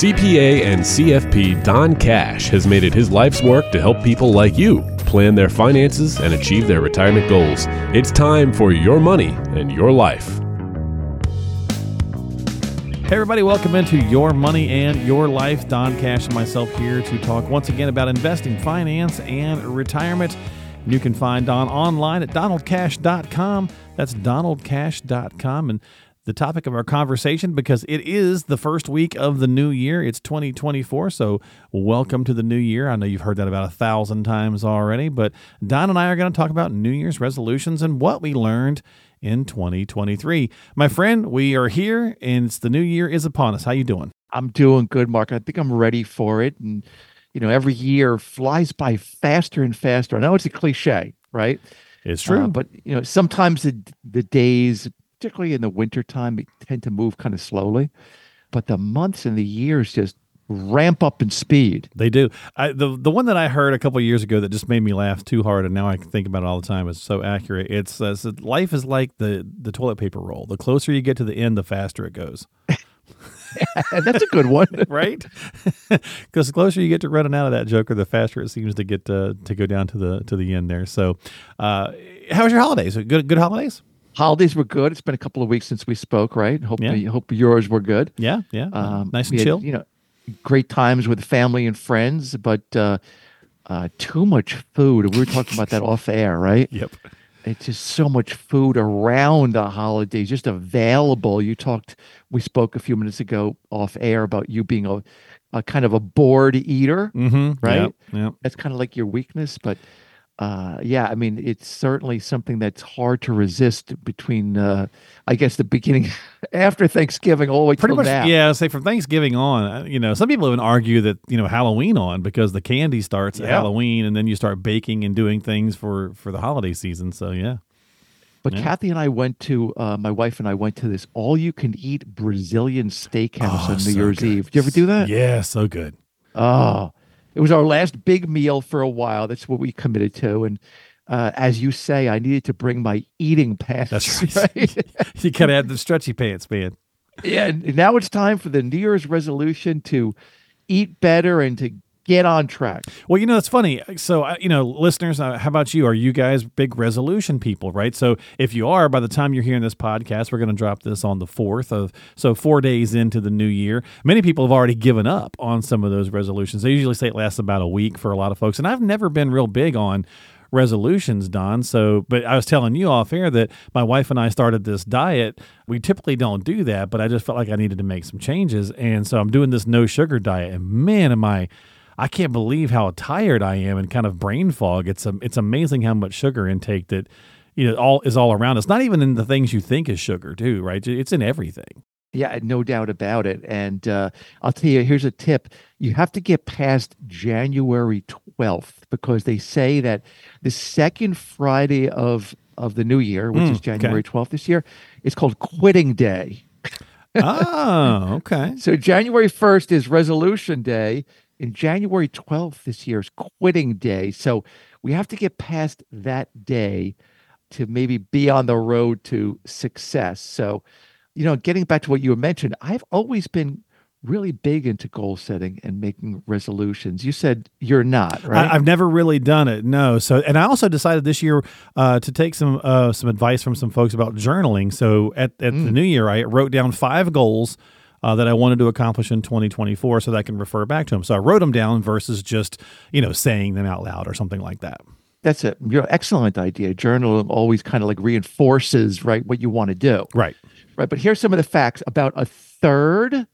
CPA and CFP Don Cash has made it his life's work to help people like you plan their finances and achieve their retirement goals. It's time for your money and your life. Hey, everybody, welcome into Your Money and Your Life. Don Cash and myself here to talk once again about investing, finance, and retirement. You can find Don online at donaldcash.com. That's donaldcash.com. And the topic of our conversation, because it is the first week of the new year, it's 2024. So, welcome to the new year. I know you've heard that about a thousand times already, but Don and I are going to talk about New Year's resolutions and what we learned in 2023. My friend, we are here and it's the new year is upon us. How you doing? I'm doing good, Marc. I think I'm ready for it. And, you know, every year flies by faster and faster. I know it's a cliche, right? It's true. Uh, but, you know, sometimes the, the days, particularly in the wintertime, we tend to move kind of slowly. But the months and the years just ramp up in speed. They do. I, the the one that I heard a couple years ago that just made me laugh too hard, and now I can think about it all the time. It's so accurate. It's uh, so life is like the the toilet paper roll. The closer you get to the end, the faster it goes. That's a good one, right? Because the closer you get to running out of that joker, the faster it seems to get to, to go down to the to the end there. So, uh, how was your holidays? Good good holidays. Holidays were good. It's been a couple of weeks since we spoke, right? Hope yeah. hope yours were good. Yeah, yeah. Um, nice and chill. You know, great times with family and friends, but uh, uh, too much food. We were talking about that off air, right? Yep. It's just so much food around the holidays, just available. You talked, we spoke a few minutes ago off air about you being a, a kind of a bored eater, mm-hmm. right? Yep. Yep. That's kind of like your weakness, but uh, yeah, I mean, it's certainly something that's hard to resist between, uh, I guess, the beginning after Thanksgiving all the way pretty much. now. Yeah, say from Thanksgiving on. Uh, you know, some people even argue that you know Halloween on because the candy starts yeah. at Halloween, and then you start baking and doing things for for the holiday season. So yeah. But yeah. Kathy and I went to uh, my wife and I went to this all-you-can-eat Brazilian steakhouse oh, on New so Year's good. Eve. Did you ever do that? Yeah, so good. Oh, it was our last big meal for a while. That's what we committed to. And uh, as you say, I needed to bring my eating pants. That's right. right? you gotta have the stretchy pants, man. Yeah, now it's time for the New Year's resolution to eat better and to get on track. Well, you know, it's funny. So, uh, you know, listeners, uh, how about you? Are you guys big resolution people, right? So, if you are, by the time you're hearing this podcast, we're going to drop this on the 4th of, so four days into the new year. Many people have already given up on some of those resolutions. They usually say it lasts about a week for a lot of folks. And I've never been real big on resolutions, Don. So, but I was telling you off air that my wife and I started this diet. We typically don't do that, but I just felt like I needed to make some changes. And so I'm doing this no sugar diet. And man, am I I can't believe how tired I am and kind of brain fog. It's a, it's amazing how much sugar intake that you know all is all around us. Not even in the things you think is sugar, too, right? It's in everything. Yeah, no doubt about it. And uh, I'll tell you, here's a tip: you have to get past January 12th because they say that the second Friday of of the new year, which mm, is January okay. 12th this year, is called Quitting Day. oh, okay. so January 1st is Resolution Day, in January 12th this year is quitting day. So we have to get past that day to maybe be on the road to success. So, you know, getting back to what you mentioned, I've always been really big into goal setting and making resolutions. You said you're not, right? I, have never really done it. No. So, and I also decided this year uh, to take some uh, some advice from some folks about journaling. So, at, at mm. the new year, I wrote down five goals uh, that I wanted to accomplish in 2024 so that I can refer back to them. So I wrote them down versus just, you know, saying them out loud or something like that. That's a you know, excellent idea. Journal always kind of like reinforces, right, what you want to do. Right. Right. But here's some of the facts about a third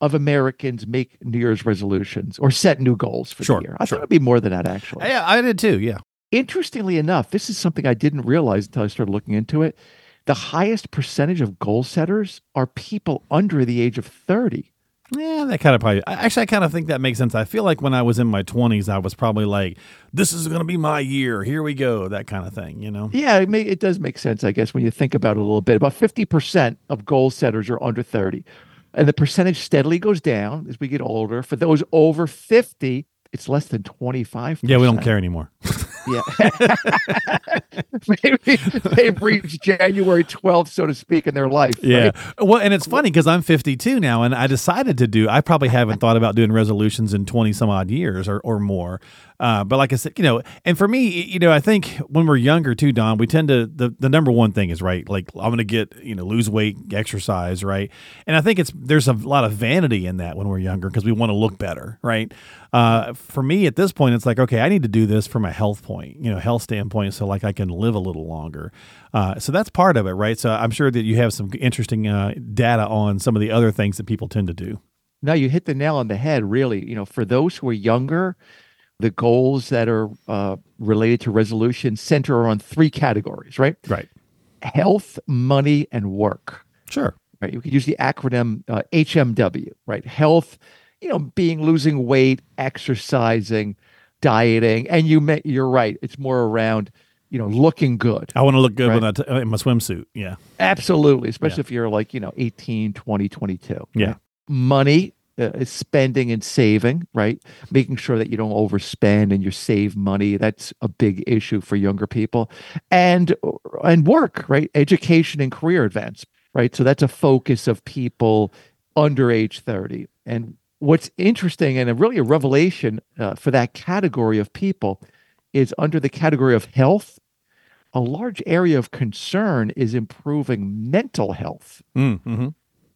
of Americans make New Year's resolutions or set new goals for sure, the year. I sure. thought it'd be more than that, actually. Yeah, I did too. Yeah. Interestingly enough, this is something I didn't realize until I started looking into it the highest percentage of goal setters are people under the age of 30. Yeah, that kind of probably. Actually, I kind of think that makes sense. I feel like when I was in my 20s, I was probably like, this is going to be my year. Here we go. That kind of thing, you know? Yeah, it, may, it does make sense, I guess, when you think about it a little bit. About 50% of goal setters are under 30. And the percentage steadily goes down as we get older. For those over 50, it's less than 25 Yeah, we don't care anymore. Yeah. maybe they've reached January 12th, so to speak, in their life. Yeah. right? Well, and it's funny because I'm 52 now, and I decided to do. I probably haven't thought about doing resolutions in 20 some odd years or or more. Uh, but like I said, you know, and for me, you know, I think when we're younger too, Don, we tend to the the number one thing is right. Like I'm going to get you know lose weight, exercise, right. And I think it's there's a lot of vanity in that when we're younger because we want to look better, right. Uh, for me at this point, it's like okay, I need to do this from a health point, you know, health standpoint, so like I can live a little longer. Uh, so that's part of it, right? So I'm sure that you have some interesting uh, data on some of the other things that people tend to do. No, you hit the nail on the head, really. You know, for those who are younger, the goals that are uh, related to resolution center on three categories, right? Right. Health, money, and work. Sure. Right. You could use the acronym uh, HMW, right? Health, you know, being losing weight, exercising, dieting, and you may, you're right. It's more around, you know, looking good. I want to look good Right. when I t- in my swimsuit. Yeah. Absolutely, especially Yeah. if you're like, you know, 18, 20, 22. Yeah. right? Money uh, spending and saving, right? Making sure that you don't overspend and you save money. That's a big issue for younger people. And and work, right? Education and career advance, right? So that's a focus of people under age 30. And what's interesting and a, really a revelation uh, for that category of people is under the category of health a large area of concern is improving mental health. Mm-hmm.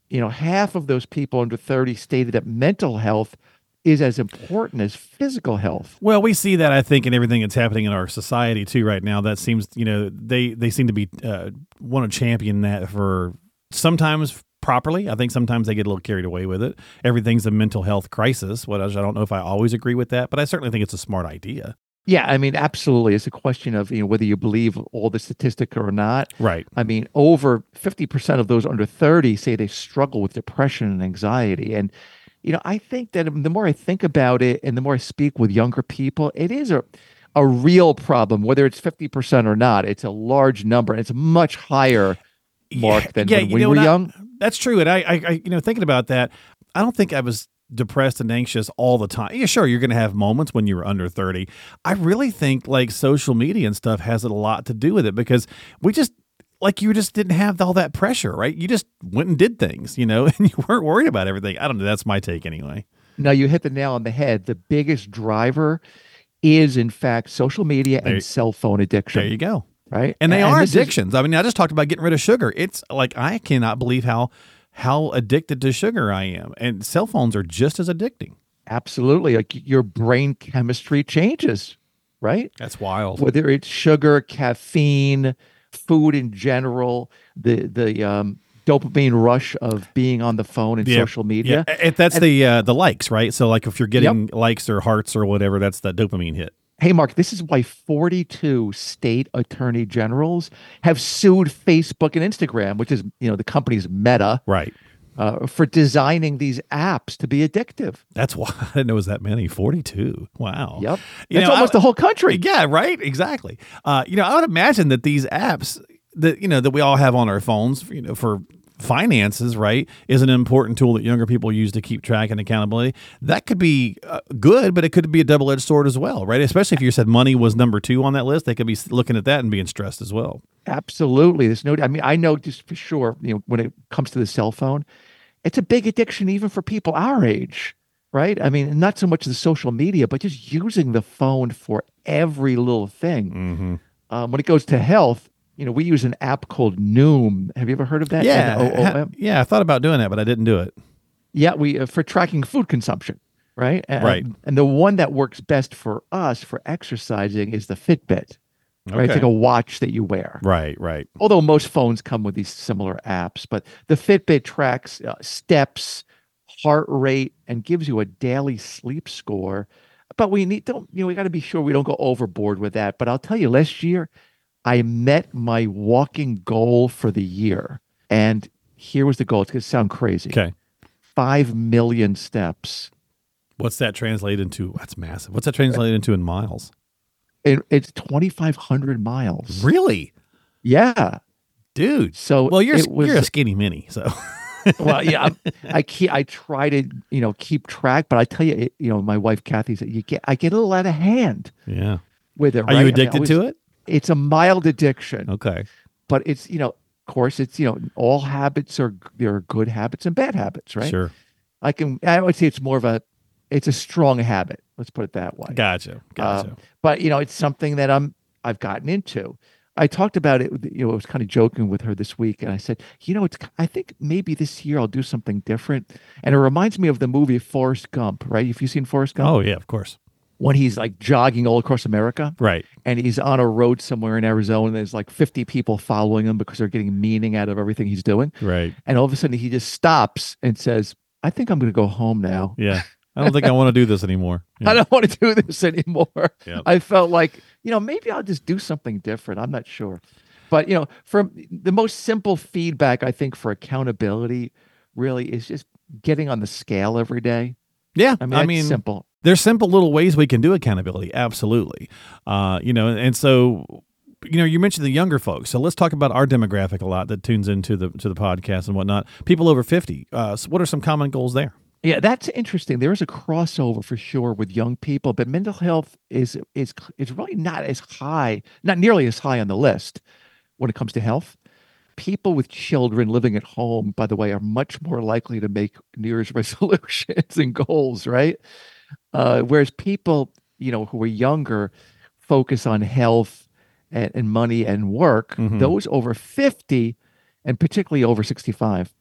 You know, half of those people under 30 stated that mental health is as important as physical health. Well, we see that I think in everything that's happening in our society too right now. That seems, you know, they they seem to be uh, want to champion that for sometimes properly. I think sometimes they get a little carried away with it. Everything's a mental health crisis. What I don't know if I always agree with that, but I certainly think it's a smart idea. Yeah, I mean, absolutely. It's a question of you know whether you believe all the statistic or not. Right. I mean, over 50% of those under 30 say they struggle with depression and anxiety. And, you know, I think that the more I think about it and the more I speak with younger people, it is a, a real problem, whether it's 50% or not. It's a large number. And it's much higher, Marc, Yeah, than yeah, when you we know, were and I- young. That's true. And I, I, I, you know, thinking about that, I don't think I was depressed and anxious all the time. Yeah, sure, you're going to have moments when you were under 30. I really think like social media and stuff has a lot to do with it because we just, like, you just didn't have all that pressure, right? You just went and did things, you know, and you weren't worried about everything. I don't know. That's my take anyway. Now, you hit the nail on the head. The biggest driver is, in fact, social media There- and cell phone addiction. There you go. right? And they are this is- addictions. I mean, I just talked about getting rid of sugar. It's like I cannot believe how how addicted to sugar I am. And cell phones are just as addicting. absolutely. Like your brain chemistry changes, right? That's wild. whether it's sugar, caffeine, food in general, the the um, dopamine rush of being on the phone and Yeah. social media. Yeah, that's the uh, the likes, right? So like if you're getting likes or hearts or whatever, that's the dopamine hit. Hey, Marc, this is why 42 state attorney generals have sued Facebook and Instagram, which is you know the company's Meta, Right. uh, for designing these apps to be addictive. That's why I didn't know it was that many. Forty two. Wow. Yep, You that's know, almost I- the whole country. Yeah. Right. Exactly. Uh, you know, I would imagine that these apps that you know that we all have on our phones, you know, for finances, right, is an important tool that younger people use to keep track and accountability. That could be uh, good, but it could be a double edged sword as well, right? Especially if you said money was number two on that list, they could be looking at that and being stressed as well. Absolutely. There's no, I mean, I know just for sure, you know, when it comes to the cell phone, it's a big addiction even for people our age, right? I mean, not so much the social media, but just using the phone for every little thing. Mm-hmm. Um, when it goes to health, you know, we use an app called Noom. Have you ever heard of that? Yeah, N-O-O-M? yeah. I thought about doing that, but I didn't do it. Yeah, we uh, for tracking food consumption, right? And, Right. And the one that works best for us for exercising is the Fitbit, right? It's like a watch that you wear. Right, right. although most phones come with these similar apps, but the Fitbit tracks uh, steps, heart rate, and gives you a daily sleep score. But we need don't you know we got to be sure we don't go overboard with that. But I'll tell you, last year I met my walking goal for the year, and here was the goal. It's going to sound crazy. Okay. Five million steps. What's that translate into? That's massive. What's that translate into in miles? And it's 2,500 miles. Really? Yeah. Dude. So Well, you're was, you're a skinny mini, so well, yeah, I'm, I keep, I try to, you know, keep track, but I tell you, it, you know, my wife Kathy said, you get, I get a little out of hand. yeah. with it. Are right? I you mean, addicted always- to it? It's a mild addiction, Okay. but it's you know, of course, it's you know, all habits are there are good habits and bad habits, right? Sure. I can I would say it's more of a it's a strong habit. Let's put it that way. Gotcha. Gotcha. Um, but you know, it's something that I'm I've gotten into. I talked about it. You know, I was kind of joking with her this week, and I said, you know, it's. I think maybe this year I'll do something different. And it reminds me of the movie Forrest Gump, right? If you've seen Forrest Gump, oh yeah, of course. When he's like jogging all across America, Right. and he's on a road somewhere in Arizona, and there's like 50 people following him because they're getting meaning out of everything he's doing, Right. and all of a sudden he just stops and says, "I think I'm going to go home now." Yeah. I don't think I want to do this anymore. I don't want to do this anymore. Yep. I felt like, you know, maybe I'll just do something different. I'm not sure. But, you know, from the most simple feedback, I think, for accountability really is just getting on the scale every day. Yeah. I mean, I mean, simple. There's simple little ways we can do accountability absolutely uh, you know and so you know you mentioned the younger folks so let's talk about our demographic a lot that tunes into the to the podcast and whatnot people over 50 uh, so what are some common goals there Yeah, that's interesting. There is a crossover for sure with young people, but mental health is is is really not as high, not nearly as high on the list when it comes to health. People with children living at home, by the way, are much more likely to make New Year's resolutions and goals, right? Uh, whereas people, you know, who are younger, focus on health and, and money and work. Mhm. Those over fifty, and particularly over sixty-five,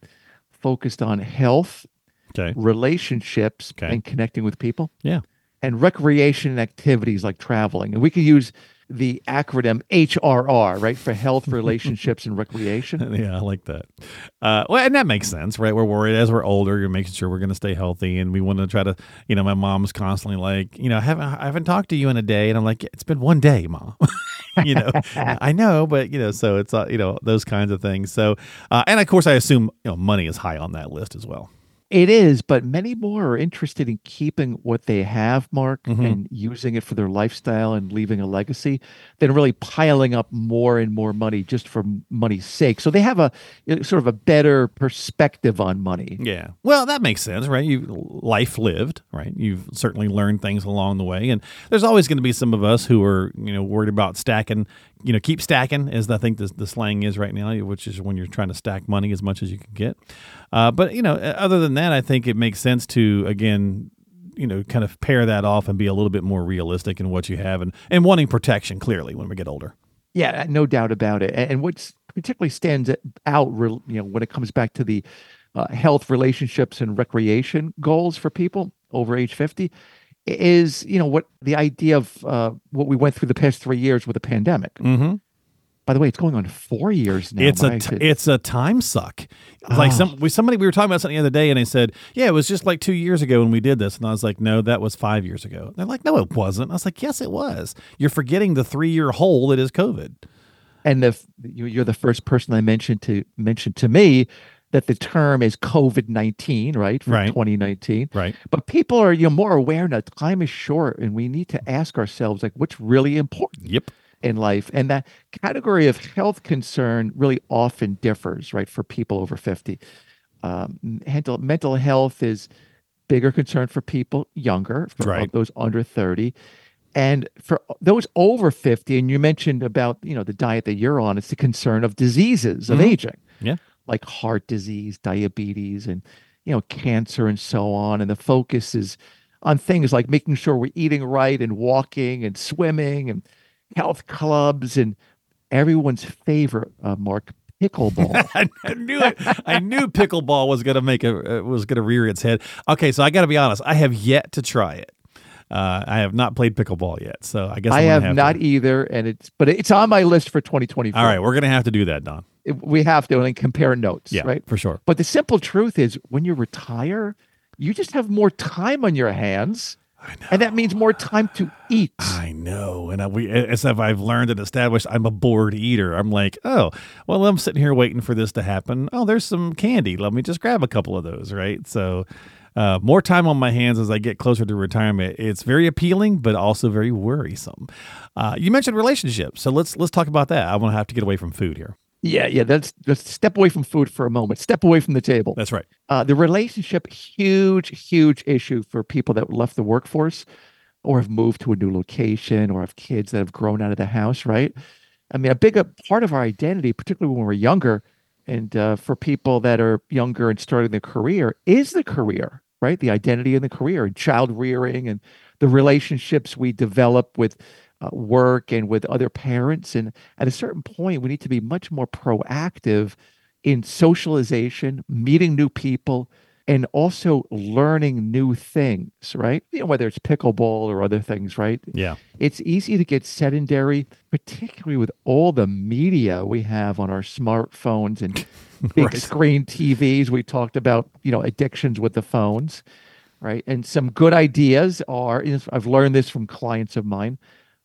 focused on health okay relationships Okay. and connecting with people. Yeah. And recreation and activities like traveling. And we could use the acronym HRR, right? For health, relationships, and recreation. yeah i like that uh, well and that makes sense right we're worried as we're older you're making sure we're going to stay healthy and we want to try to you know my mom's constantly like you know I haven't i haven't talked to you in a day and i'm like it's been one day mom you know i know but you know so it's uh, you know those kinds of things so uh, and of course i assume you know money is high on that list as well It is, but many more are interested in keeping what they have, Marc, Mhm. and using it for their lifestyle and leaving a legacy than really piling up more and more money just for money's sake. So they have a sort of a better perspective on money. Yeah. Well, that makes sense, right? You life lived, right? You've certainly learned things along the way, and there's always going to be some of us who are, you know, worried about stacking. You know, keep stacking, as I think the, the slang is right now, which is when you're trying to stack money as much as you can get. Uh, but you know, other than that, I think it makes sense to again, you know, kind of pair that off and be a little bit more realistic in what you have, and and wanting protection clearly when we get older. Yeah, no doubt about it. And what's particularly stands out, you know, when it comes back to the uh, health, relationships, and recreation goals for people over age fifty, is you know what the idea of uh, what we went through the past three years with the pandemic. Mm-hmm. By the way, it's going on four years now. it's a it's a time suck. It's like Ah. some we somebody we were talking about something the other day, and I said, "Yeah, it was just like two years ago when we did this," and I was like, "No, that was five years ago." They're like, "No, it wasn't." I was like, "Yes, it was." You're forgetting the three year hole that is COVID. and the you're the first person I mentioned to mention to me that the term is COVID nineteen, right? From Right. 2019. Right. But people are you know more aware now. Time is short, and we need to ask ourselves like, what's really important Yep. in life? And that category of health concern really often differs, right, for people over fifty. Um, mental mental health is bigger concern for people younger, for Right. those under thirty. And for those over 50, and you mentioned about, you know, the diet that you're on, it's the concern of diseases of Mhm. aging. Yeah. Like heart disease, diabetes, and, you know, cancer and so on. And the focus is on things like making sure we're eating right and walking and swimming and health clubs and everyone's favorite, uh, Marc, pickleball. I knew it. I knew pickleball was gonna make a uh, was gonna rear its head. Okay, so I got to be honest. I have yet to try it. Uh, I have not played pickleball yet, so I guess I I'm gonna have not To. either. And it's, but it's on my list for 2024. All right, we're gonna have to do that, Don. We have to and then compare notes, Yeah, right? for sure. But the simple truth is when you retire, you just have more time on your hands. And that means more time to eat. I know, and I, we as if I've learned and established, I'm a bored eater. I'm like, oh, well, I'm sitting here waiting for this to happen. Oh, there's some candy. Let me just grab a couple of those, right? So, uh, more time on my hands as I get closer to retirement. It's very appealing, but also very worrisome. Uh, you mentioned relationships, so let's let's talk about that. I want to have to get away from food here. Yeah, yeah. Let's let's step away from food for a moment. Step away from the table. That's right. Uh, the relationship, huge, huge issue for people that left the workforce. or have moved to a new location or have kids that have grown out of the house, right? I mean, a big a part of our identity, particularly when we're younger, and uh, for people that are younger and starting their career, is the career, right? The identity and the career and child rearing and the relationships we develop with uh, work and with other parents. And at a certain point, we need to be much more proactive in socialization, meeting new people, and also learning new things, right? You know, whether it's pickleball or other things, right? Yeah. It's easy to get sedentary, particularly with all the media we have on our smartphones and big Right. screen TVs. We talked about, you know, addictions with the phones, right? And some good ideas are I've learned this from clients of mine,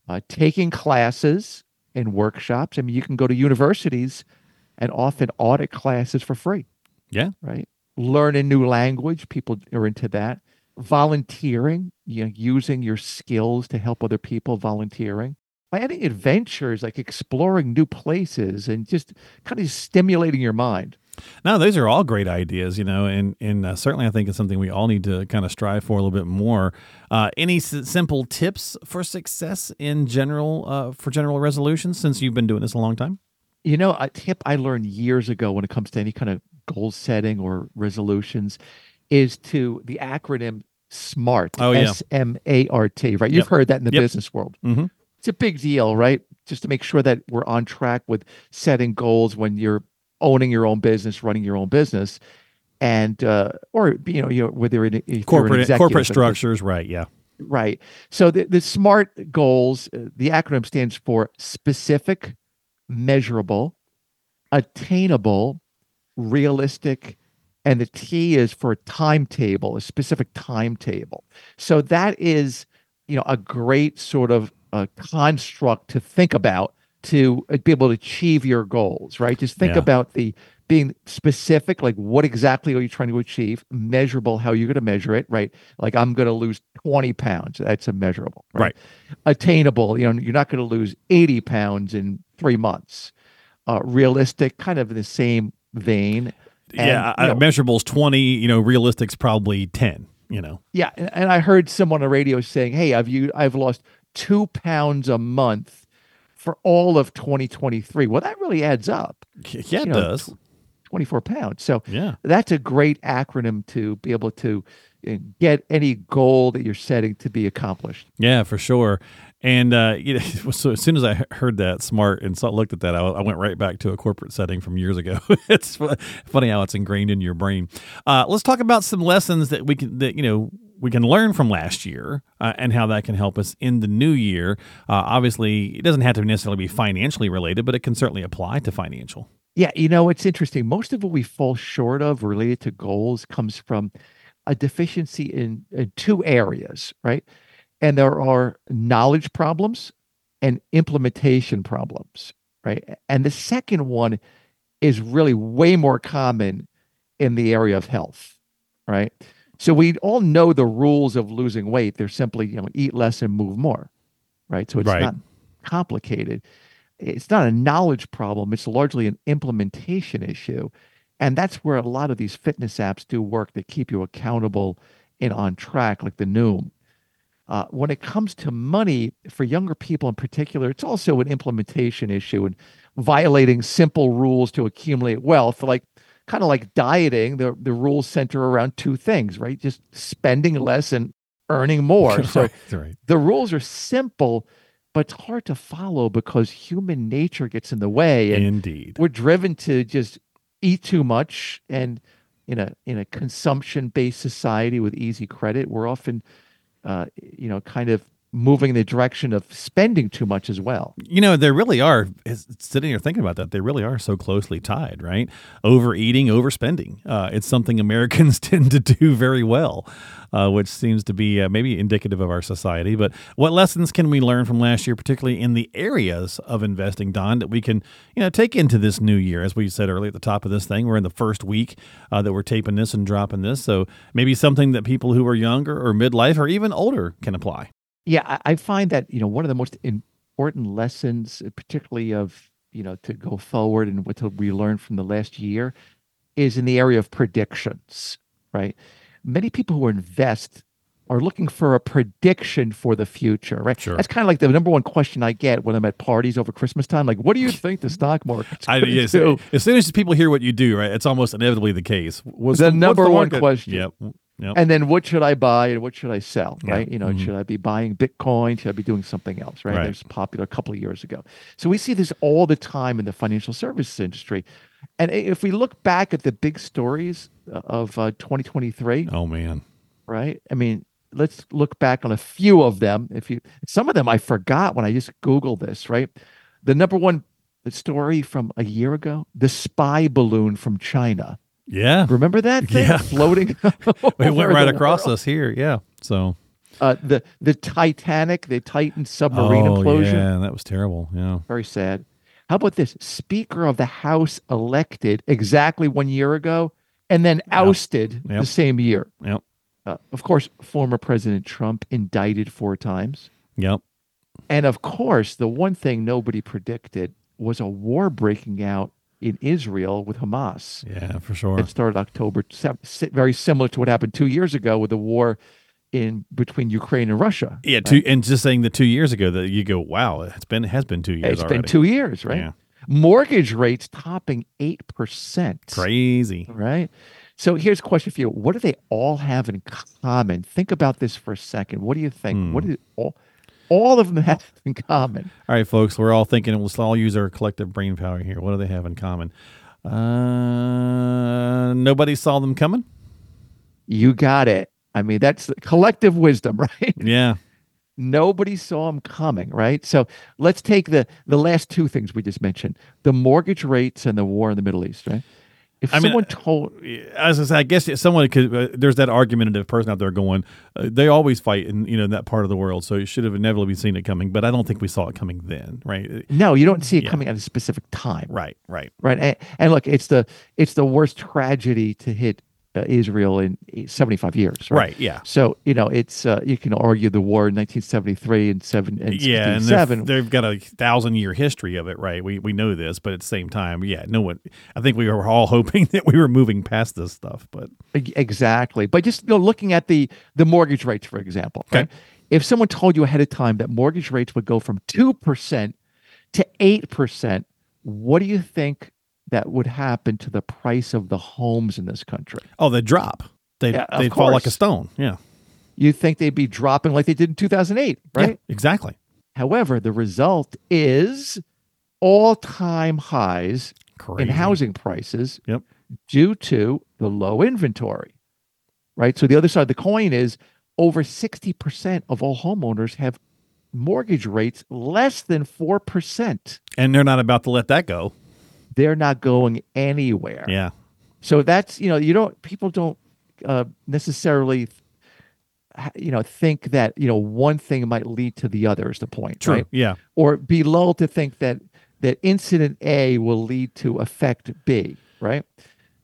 uh, taking classes and workshops. I mean, you can go to universities and often audit classes for free Yeah. right? Learn a new language. People are into that. Volunteering, you know, using your skills to help other people, volunteering. Planning adventures, like exploring new places and just kind of stimulating your mind. No, those are all great ideas, you know, and and uh, certainly I think it's something we all need to kind of strive for a little bit more. Uh, any s- simple tips for success in general uh, for general resolutions since you've been doing this a long time? You know, a tip I learned years ago when it comes to any kind of goal setting or resolutions is to the acronym SMART. Oh, yeah. S M A R T, right? You've heard that in the Yep. business world. Mm-hmm. it's a big deal, right? Just to make sure that we're on track with setting goals when you're owning your own business, running your own business, and uh, or you know, you know whether it, if you're an Corporate corporate structures, right? Yeah. right? So the the SMART goals, uh, the acronym stands for specific, measurable, attainable, realistic, and the T is for a timetable, a specific timetable. So that is, you know, a great sort of uh, construct to think about to uh, be able to achieve your goals, right? Just think Yeah. about the being specific, like what exactly are you trying to achieve? Measurable, how you're going to measure it, right? Like I'm going to lose 20 pounds. That's a measurable, right? Attainable, you know, you're not going to lose 80 pounds in three months. Uh, realistic, kind of the same vein. And, yeah, you know, measurable's 20, you know, realistic's probably 10, you know. Yeah, and, and I heard someone on the radio saying, "Hey, I've you I've lost two pounds a month for all of 2023." Well, that really adds up, Yeah, it know, does. 24 pounds. So Yeah. that's a great acronym to be able to uh, get any goal that you're setting to be accomplished. Yeah, for sure. And uh, you know, so as soon as I heard that smart and looked at that, I, I went right back to a corporate setting from years ago. it's funny how it's ingrained in your brain. Uh, let's talk about some lessons that we can that you know we can learn from last year uh, and how that can help us in the new year. Uh, obviously, it doesn't have to necessarily be financially related, but it can certainly apply to financial. Yeah, you know, it's interesting. Most of what we fall short of related to goals comes from a deficiency in, in two areas, right? And there are knowledge problems and implementation problems, right? And the second one is really way more common in the area of health, right? So we all know the rules of losing weight. They're simply, you know, eat less and move more, right? So it's Right. not complicated it's not a knowledge problem it's largely an implementation issue and that's where a lot of these fitness apps do work that keep you accountable and on track like the noom uh, when it comes to money for younger people in particular it's also an implementation issue and violating simple rules to accumulate wealth like kind of like dieting the, the rules center around two things right just spending less and earning more so right, right. the rules are simple but it's hard to follow because human nature gets in the way and Indeed. we're driven to just eat too much and in a in a consumption based society with easy credit we're often uh, you know kind of moving in the direction of spending too much as well You know, they really are. Sitting here thinking about that, they really are so closely tied, right? Overeating, overspending. Uh, it's something Americans tend to do very well, uh, which seems to be uh, maybe indicative of our society. But what lessons can we learn from last year, particularly in the areas of investing, Don, that we can you know take into this new year? As we said earlier at the top of this thing, we're in the first week uh, that we're taping this and dropping this, so maybe something that people who are younger or midlife or even older can apply. Yeah I, I find that you know one of the most important lessons uh, particularly of you know to go forward and what to we learned from the last year is in the area of predictions right many people who invest are looking for a prediction for the future, right? Sure. That's kind of like the number one question I get when I'm at parties over Christmas time. Like, what do you think the stock market? I, going to yes, do? as soon as people hear what you do, right, it's almost inevitably the case. What's The what's number one question. Yep. Yep. And then what should I buy and what should I sell? Yeah. Right? You know, Mhm. should I be buying Bitcoin? Should I be doing something else? Right? Right. There's popular a couple of years ago. So we see this all the time in the financial services industry. And if we look back at the big stories uh, of uh, 2023, oh man. right? I mean, let's look back on a few of them. If you, some of them I forgot when I just Googled this, right? The number one story from a year ago, the spy balloon from China. Yeah. Remember that thing Yeah. floating? It went right across world? us here. Yeah. So Uh, the the Titanic, the Titan submarine oh, implosion. Yeah, that was terrible. Yeah. Very sad. How about this? Speaker of the House elected exactly one year ago, and then ousted Yep. the same year. Yep. Uh, of course, former President Trump indicted four times. Yep. And of course, the one thing nobody predicted was a war breaking out in Israel with Hamas. Yeah, for sure. It started October, very similar to what happened two years ago with the war in between Ukraine and Russia. Yeah, two, and just saying the two years ago that you go, wow, it's been it has been two years It's already. been two years, right? Yeah. Mortgage rates topping 8%. Crazy. Right? So here's a question for you. What do they all have in common? Think about this for a second. What do you think? What Hmm. do all, all of them have in common? All right, folks, we're all thinking let's all use our collective brain power here. What do they have in common? Uh, nobody saw them coming. You got it. I mean, that's collective wisdom, right? Yeah. Nobody saw them coming, right? So let's take the the last two things we just mentioned: the mortgage rates and the war in the Middle East, right? If I mean, told, As I say, I guess someone could. Uh, there's that argumentative person out there going, uh, they always fight in you know in that part of the world, so you should have inevitably seen it coming. But I don't think we saw it coming then, right? no, you don't see it Yeah. coming at a specific time, Right. Right. right? And, and look, it's the it's the worst tragedy to hit uh, Israel in 75 years, right? Right. Yeah. So you know, it's uh, you can argue the war in 1973 and seven and Yeah, and they've, they've got a thousand year history of it, right? We we know this, but at the same time, yeah, no one. I think we were all hoping that we were moving past this stuff, but Exactly. But just you know, looking at the the mortgage rates, for example, Okay. right? If someone told you ahead of time that mortgage rates would go from two percent to eight percent, what do you think that would happen to the price of the homes in this country? oh, they drop. They Yeah, they fall like a stone. Yeah. You think they'd be dropping like they did in 2008, right? Yeah, exactly. However, the result is all-time highs Crazy. in housing prices Yep. due to the low inventory. Right. So the other side of the coin is over 60% of all homeowners have mortgage rates less than 4%. and they're not about to let that go. They're not going anywhere. Yeah. So that's, you know, you don't, people don't uh, necessarily, you know, think that, you know, one thing might lead to the other is the point. True. Right. Yeah. or be lulled to think that that incident A will lead to effect B, right?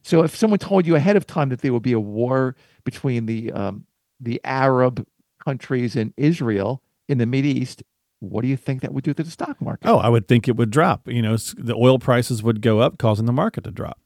So if someone told you ahead of time that there would be a war between the um, the Arab countries and Israel in the Middle East, what do you think that would do to the stock market? Oh, I would think it would drop. You know, the oil prices would go up, causing the market to drop.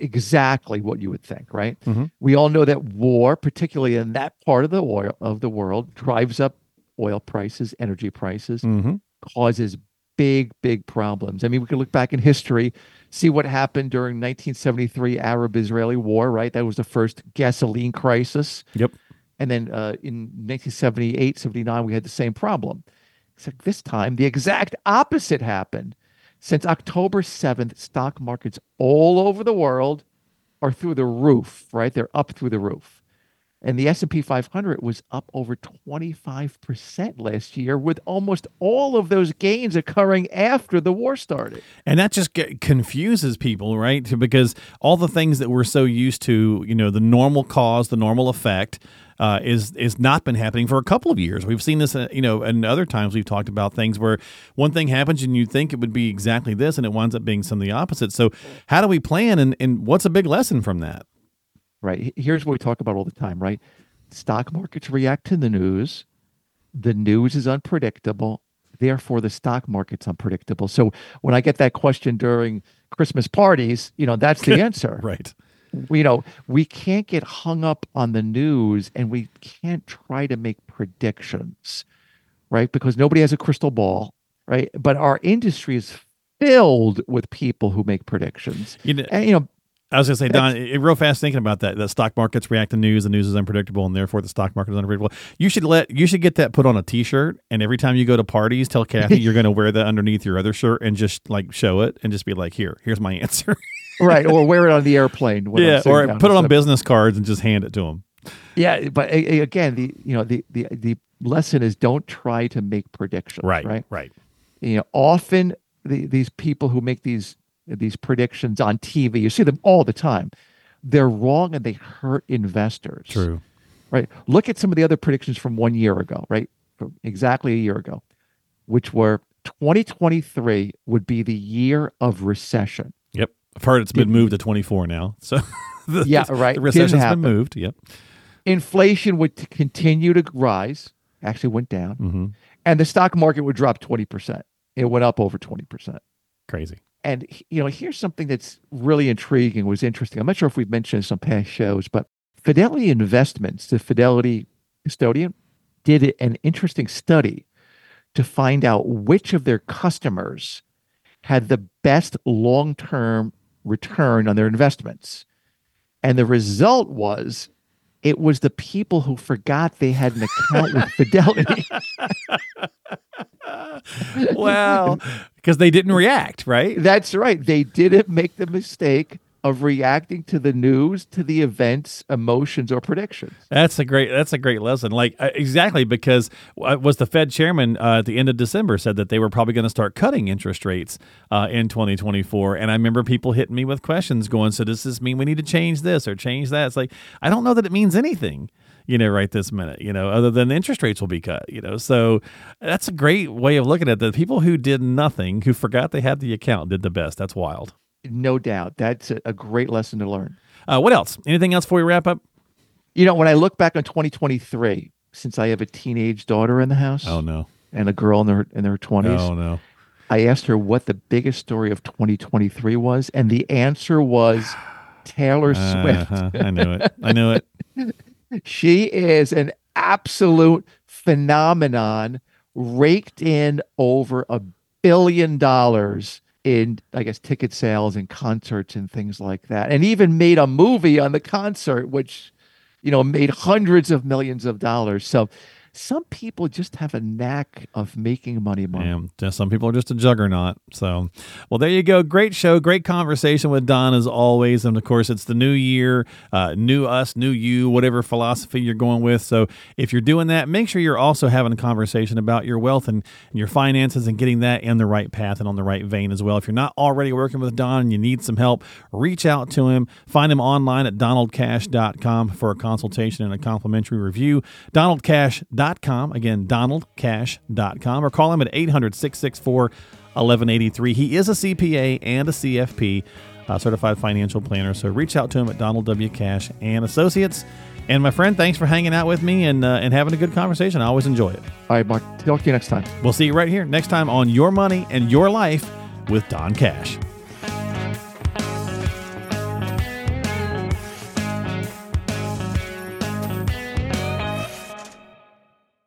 Exactly what you would think, right? Mhm. We all know that war, particularly in that part of the oil of the world, drives up oil prices, energy prices, Mm-hmm. causes big, big problems. I mean, we could look back in history, see what happened during 1973 Arab-Israeli war, right? That was the first gasoline crisis. Yep. And then uh, in 1978, 79, we had the same problem. Except this time, the exact opposite happened. Since October 7th, stock markets all over the world are through the roof, right? They're up through the roof. And the S&P 500 was up over 25% last year with almost all of those gains occurring after the war started. And that just confuses people, right? Because all the things that we're so used to, you know, the normal cause, the normal effect, uh, is is not been happening for a couple of years. We've seen this, uh, you know, and other times we've talked about things where one thing happens and you think it would be exactly this, and it winds up being some of the opposite. So, how do we plan, and and what's a big lesson from that? Right. Here's what we talk about all the time, right? Stock markets react to the news. The news is unpredictable. Therefore, the stock market's unpredictable. So when I get that question during Christmas parties, you know, that's the answer. Right. You know, we can't get hung up on the news and we can't try to make predictions, right? Because nobody has a crystal ball, right? But our industry is filled with people who make predictions. You know, And, you know, I was going to say, Don, it, real fast thinking about that. The stock markets react to news. The news is unpredictable, and therefore the stock market is unpredictable. You should let you should get that put on a T-shirt, and every time you go to parties, tell Kathy you're going to wear that underneath your other shirt, and just like show it, and just be like, "Here, here's my answer." Right. Or wear it on the airplane. when yeah, or put it on business cards and just hand it to them. Yeah, but a- a- again, the you know the the the lesson is don't try to make predictions. Right, Right. right. You know, often the, these people who make these these predictions on TV, you see them all the time. They're wrong and they hurt investors. True. Right. Look at some of the other predictions from one year ago. Right. From exactly a year ago, which were 2023 would be the year of recession. I've heard it's been moved to 24 now. So the, Yeah, right. The recession's been moved. Yep. Inflation would continue to rise. Actually, went down. hmm and the stock market would drop 20%. It went up over 20%. Crazy. And you know, here's something that's really intriguing, was interesting. I'm not sure if we've mentioned this on past shows, but Fidelity Investments, the Fidelity custodian, did an interesting study to find out which of their customers had the best long-term return on their investments. And the result was it was the people who forgot they had an account with Fidelity. well, Because they didn't react, right? That's right. They didn't make the mistake of reacting to the news, to the events, emotions, or predictions. That's a great. That's a great lesson. Like uh, exactly because was the Fed chairman uh, at the end of December said that they were probably going to start cutting interest rates uh, in 2024. And I remember people hitting me with questions, going, "So does this mean we need to change this or change that?" It's like I don't know that it means anything. You know, right this minute, you know, other than the interest rates will be cut, you know. So that's a great way of looking at it. The people who did nothing, who forgot they had the account, did the best. That's wild. No doubt. That's a, great lesson to learn. Uh, what else? Anything else before we wrap up? You know, when I look back on 2023, since I have a teenage daughter in the house Oh no! and a girl in their in their 20s, Oh no! I asked her what the biggest story of 2023 was, and the answer was Taylor Swift. Uh-huh. I knew it. I knew it. She is an absolute phenomenon, raked in over a billion dollars in, I guess, ticket sales and concerts and things like that, and even made a movie on the concert, which, you know, made hundreds of millions of dollars. So, some people just have a knack of making money. Marc. Yeah, some people are just a juggernaut. So, well, there you go. Great show, great conversation with Don as always. And of course, it's the new year, uh, new us, new you, whatever philosophy you're going with. So, if you're doing that, make sure you're also having a conversation about your wealth and, and your finances and getting that in the right path and on the right vein as well. If you're not already working with Don and you need some help, reach out to him. Find him online at donaldcash.com for a consultation and a complimentary review. donaldcash.com. Again, donaldcash.com or call him at 800 664 1183. He is a CPA and a CFP, uh, certified financial planner. So reach out to him at Donald W. Cash and Associates. And my friend, thanks for hanging out with me and, uh, and having a good conversation. I always enjoy it. All right, Marc. Talk to you next time. We'll see you right here next time on Your Money and Your Life with Don Cash.